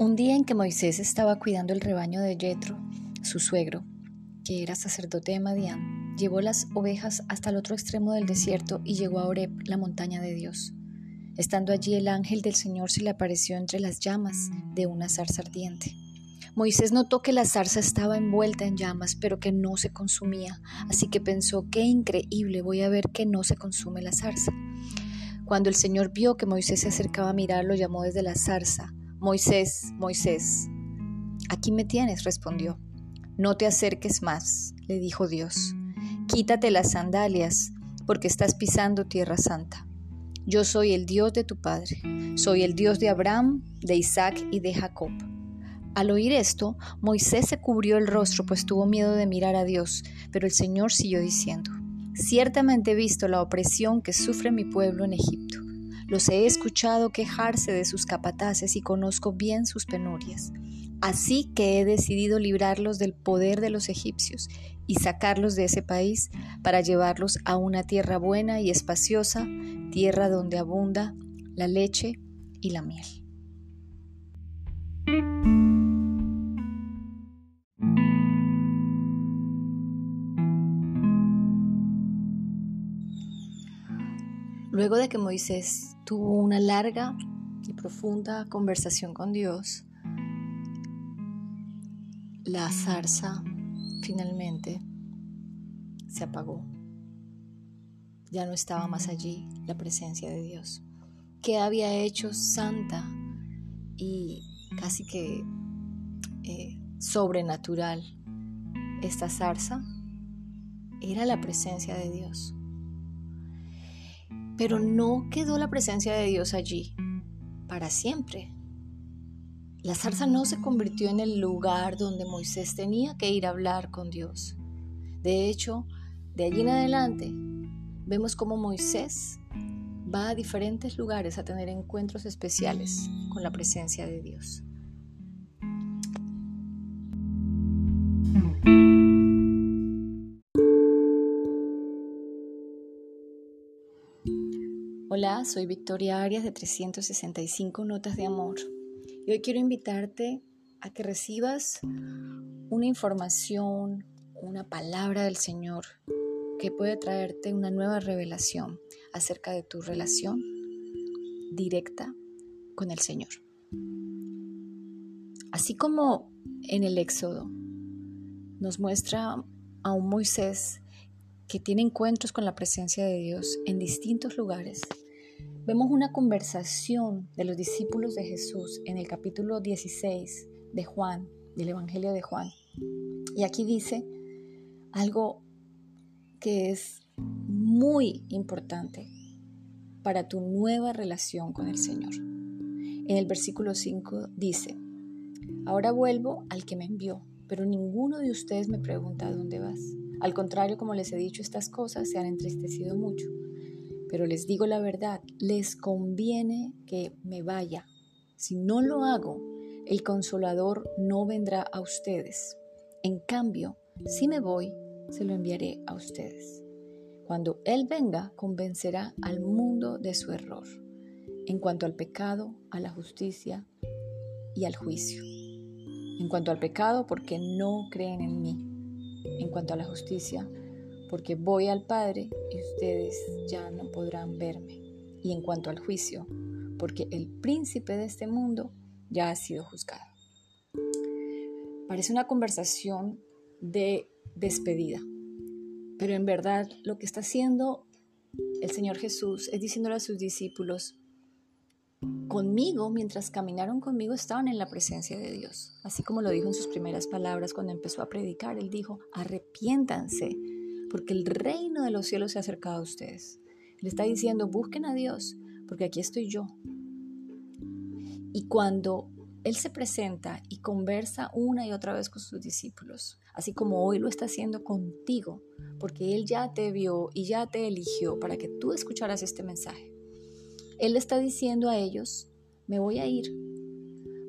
Un día en que Moisés estaba cuidando el rebaño de Yetro, su suegro, que era sacerdote de Madián, llevó las ovejas hasta el otro extremo del desierto y llegó a Oreb, la montaña de Dios. Estando allí el ángel del Señor se le apareció entre las llamas de una zarza ardiente. Moisés notó que la zarza estaba envuelta en llamas, pero que no se consumía, así que pensó, qué increíble, voy a ver que no se consume la zarza. Cuando el Señor vio que Moisés se acercaba a mirarlo, llamó desde la zarza, Moisés, Moisés. Aquí me tienes, respondió. No te acerques más, le dijo Dios. Quítate las sandalias, porque estás pisando tierra santa. Yo soy el Dios de tu Padre, soy el Dios de Abraham, de Isaac y de Jacob. Al oír esto, Moisés se cubrió el rostro, pues tuvo miedo de mirar a Dios, pero el Señor siguió diciendo, Ciertamente he visto la opresión que sufre mi pueblo en Egipto los he escuchado quejarse de sus capataces y conozco bien sus penurias. Así que he decidido librarlos del poder de los egipcios y sacarlos de ese país para llevarlos a una tierra buena y espaciosa, tierra donde abunda la leche y la miel. Luego de que Moisés tuvo una larga y profunda conversación con Dios, la zarza finalmente se apagó. Ya no estaba más allí la presencia de Dios. ¿Qué había hecho santa y casi que eh, sobrenatural esta zarza? Era la presencia de Dios. Pero no quedó la presencia de Dios allí para siempre. La zarza no se convirtió en el lugar donde Moisés tenía que ir a hablar con Dios. De hecho, de allí en adelante, vemos cómo Moisés va a diferentes lugares a tener encuentros especiales con la presencia de Dios. Hola, soy Victoria Arias de 365 Notas de Amor y hoy quiero invitarte a que recibas una información, una palabra del Señor que puede traerte una nueva revelación acerca de tu relación directa con el Señor. Así como en el Éxodo nos muestra a un Moisés que tiene encuentros con la presencia de Dios en distintos lugares, vemos una conversación de los discípulos de Jesús en el capítulo 16 de Juan, del Evangelio de Juan. Y aquí dice algo que es muy importante para tu nueva relación con el Señor. En el versículo 5 dice, ahora vuelvo al que me envió, pero ninguno de ustedes me pregunta dónde vas. Al contrario, como les he dicho estas cosas, se han entristecido mucho. Pero les digo la verdad, les conviene que me vaya. Si no lo hago, el consolador no vendrá a ustedes. En cambio, si me voy, se lo enviaré a ustedes. Cuando Él venga, convencerá al mundo de su error, en cuanto al pecado, a la justicia y al juicio. En cuanto al pecado, porque no creen en mí en cuanto a la justicia, porque voy al Padre y ustedes ya no podrán verme. Y en cuanto al juicio, porque el príncipe de este mundo ya ha sido juzgado. Parece una conversación de despedida, pero en verdad lo que está haciendo el Señor Jesús es diciéndole a sus discípulos, conmigo, mientras caminaron conmigo, estaban en la presencia de Dios. Así como lo dijo en sus primeras palabras cuando empezó a predicar, él dijo, arrepiéntanse, porque el reino de los cielos se ha acercado a ustedes. Él está diciendo, busquen a Dios, porque aquí estoy yo. Y cuando Él se presenta y conversa una y otra vez con sus discípulos, así como hoy lo está haciendo contigo, porque Él ya te vio y ya te eligió para que tú escucharas este mensaje. Él está diciendo a ellos, me voy a ir,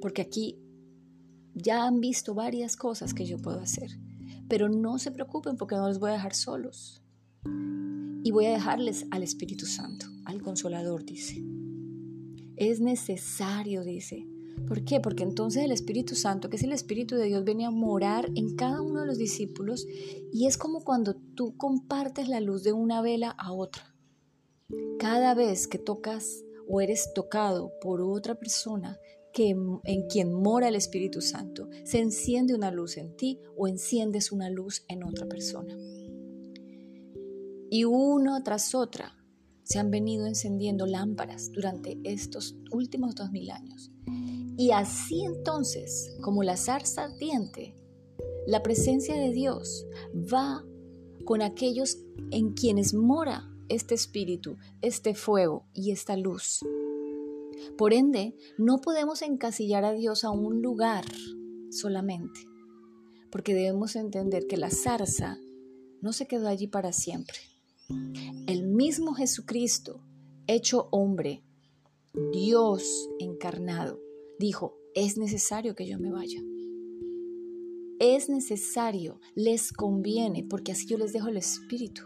porque aquí ya han visto varias cosas que yo puedo hacer, pero no se preocupen porque no les voy a dejar solos. Y voy a dejarles al Espíritu Santo, al Consolador, dice. Es necesario, dice, ¿Por qué? Porque entonces el Espíritu Santo, que es el Espíritu de Dios, venía a morar en cada uno de los discípulos y es como cuando tú compartes la luz de una vela a otra. Cada vez que tocas o eres tocado por otra persona que, en quien mora el Espíritu Santo, se enciende una luz en ti o enciendes una luz en otra persona. Y uno tras otra se han venido encendiendo lámparas durante estos últimos dos mil años. Y así entonces, como la zarza ardiente, la presencia de Dios va con aquellos en quienes mora este espíritu, este fuego y esta luz. Por ende, no podemos encasillar a Dios a un lugar solamente, porque debemos entender que la zarza no se quedó allí para siempre. El mismo Jesucristo, hecho hombre, Dios encarnado, dijo, es necesario que yo me vaya. Es necesario, les conviene, porque así yo les dejo el Espíritu,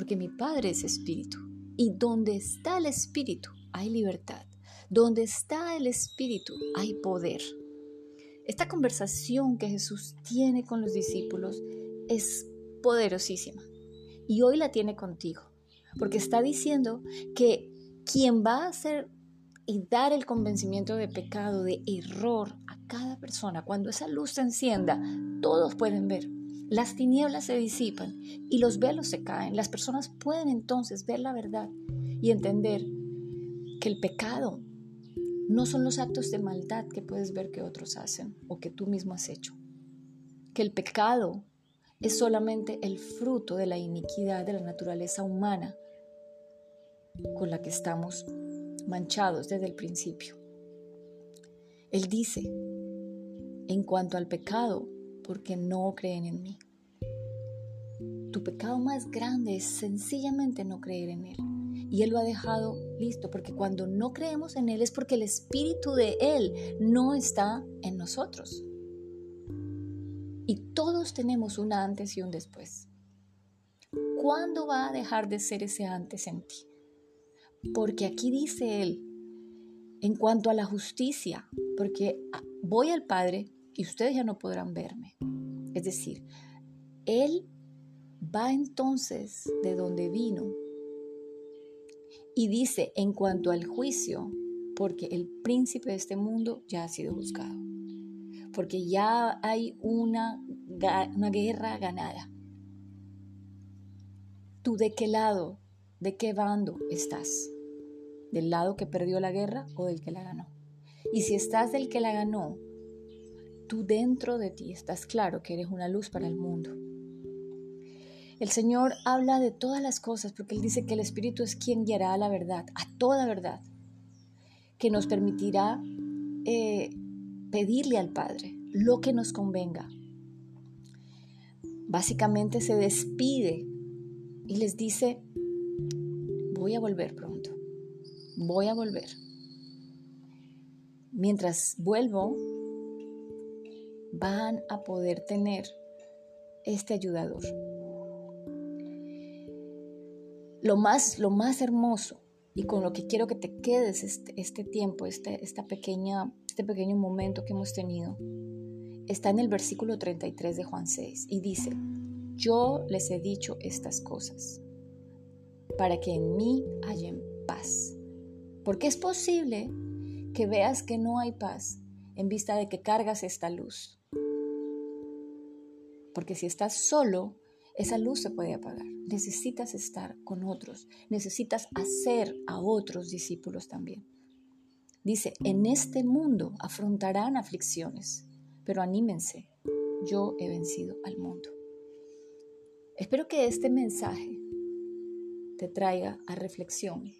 porque mi Padre es Espíritu. Y donde está el Espíritu hay libertad. Donde está el Espíritu hay poder. Esta conversación que Jesús tiene con los discípulos es poderosísima y hoy la tiene contigo, porque está diciendo que quien va a hacer y dar el convencimiento de pecado, de error a cada persona, cuando esa luz se encienda, todos pueden ver. Las tinieblas se disipan y los velos se caen. Las personas pueden entonces ver la verdad y entender que el pecado no son los actos de maldad que puedes ver que otros hacen o que tú mismo has hecho. Que el pecado es solamente el fruto de la iniquidad de la naturaleza humana con la que estamos manchados desde el principio. Él dice, en cuanto al pecado, porque no creen en mí. Tu pecado más grande es sencillamente no creer en Él. Y Él lo ha dejado listo, porque cuando no creemos en Él es porque el Espíritu de Él no está en nosotros. Y todos tenemos un antes y un después. ¿Cuándo va a dejar de ser ese antes en ti? Porque aquí dice Él, en cuanto a la justicia, porque voy al Padre y ustedes ya no podrán verme. Es decir, Él va entonces de donde vino y dice, en cuanto al juicio, porque el príncipe de este mundo ya ha sido juzgado porque ya hay una, una guerra ganada. ¿Tú de qué lado, de qué bando estás? ¿Del lado que perdió la guerra o del que la ganó? Y si estás del que la ganó, tú dentro de ti estás claro que eres una luz para el mundo. El Señor habla de todas las cosas porque Él dice que el Espíritu es quien guiará a la verdad, a toda verdad, que nos permitirá eh, pedirle al Padre lo que nos convenga. Básicamente se despide y les dice, voy a volver pronto, voy a volver. Mientras vuelvo, van a poder tener este ayudador. Lo más, lo más hermoso y con lo que quiero que te quedes este, este tiempo, este, esta pequeña, este pequeño momento que hemos tenido, está en el versículo 33 de Juan 6 y dice, yo les he dicho estas cosas para que en mí haya paz. Porque es posible que veas que no hay paz en vista de que cargas esta luz. Porque si estás solo, esa luz se puede apagar. Necesitas estar con otros, necesitas hacer a otros discípulos también. Dice, en este mundo afrontarán aflicciones, pero anímense, yo he vencido al mundo. Espero que este mensaje te traiga a reflexión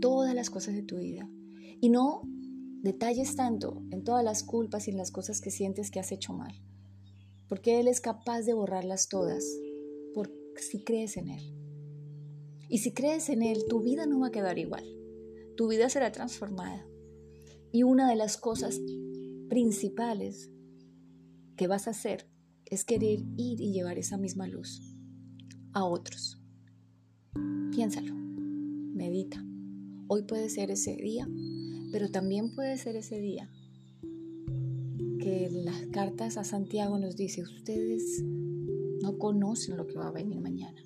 todas las cosas de tu vida y no detalles tanto en todas las culpas y en las cosas que sientes que has hecho mal, porque Él es capaz de borrarlas todas si crees en Él. Y si crees en Él, tu vida no va a quedar igual. Tu vida será transformada. Y una de las cosas principales que vas a hacer es querer ir y llevar esa misma luz a otros. Piénsalo, medita. Hoy puede ser ese día, pero también puede ser ese día que las cartas a Santiago nos dice, ustedes no conocen lo que va a venir mañana,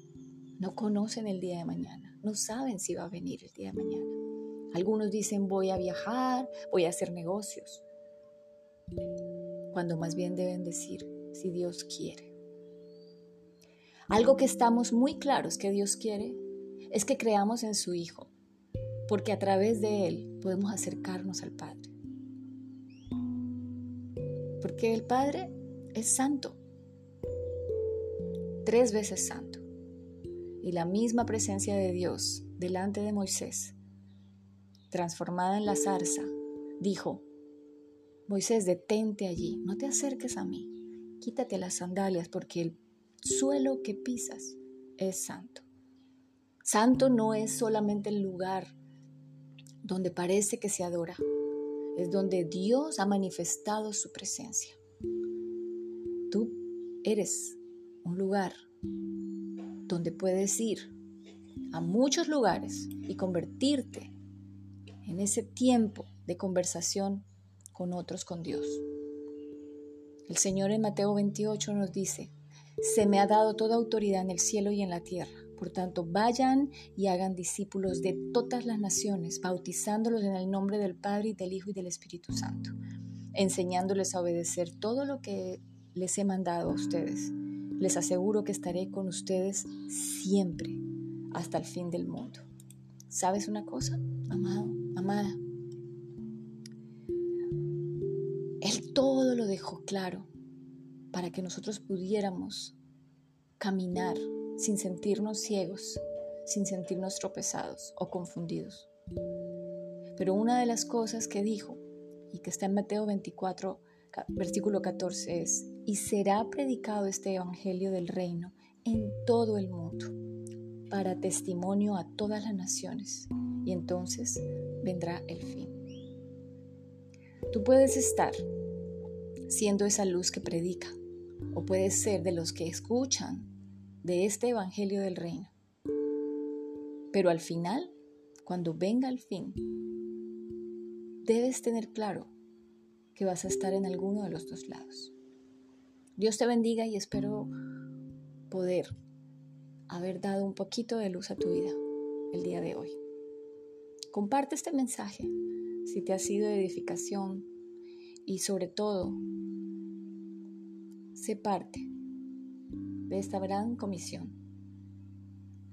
no conocen el día de mañana, no saben si va a venir el día de mañana. Algunos dicen voy a viajar, voy a hacer negocios, cuando más bien deben decir si Dios quiere. Algo que estamos muy claros que Dios quiere es que creamos en su Hijo, porque a través de Él podemos acercarnos al Padre. Porque el Padre es santo, tres veces santo. Y la misma presencia de Dios delante de Moisés, transformada en la zarza, dijo, Moisés, detente allí, no te acerques a mí, quítate las sandalias porque el suelo que pisas es santo. Santo no es solamente el lugar donde parece que se adora, es donde Dios ha manifestado su presencia. Tú eres un lugar donde puedes ir a muchos lugares y convertirte en ese tiempo de conversación con otros, con Dios. El Señor en Mateo 28 nos dice, se me ha dado toda autoridad en el cielo y en la tierra. Por tanto, vayan y hagan discípulos de todas las naciones, bautizándolos en el nombre del Padre y del Hijo y del Espíritu Santo, enseñándoles a obedecer todo lo que les he mandado a ustedes. Les aseguro que estaré con ustedes siempre, hasta el fin del mundo. ¿Sabes una cosa, amado, amada? Él todo lo dejó claro para que nosotros pudiéramos caminar sin sentirnos ciegos, sin sentirnos tropezados o confundidos. Pero una de las cosas que dijo y que está en Mateo 24, versículo 14 es, y será predicado este Evangelio del reino en todo el mundo para testimonio a todas las naciones y entonces vendrá el fin. Tú puedes estar siendo esa luz que predica o puedes ser de los que escuchan de este Evangelio del Reino. Pero al final, cuando venga el fin, debes tener claro que vas a estar en alguno de los dos lados. Dios te bendiga y espero poder haber dado un poquito de luz a tu vida el día de hoy. Comparte este mensaje si te ha sido de edificación y sobre todo Sé parte de esta gran comisión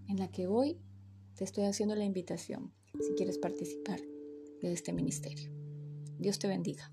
en la que hoy te estoy haciendo la invitación si quieres participar de este ministerio. Dios te bendiga.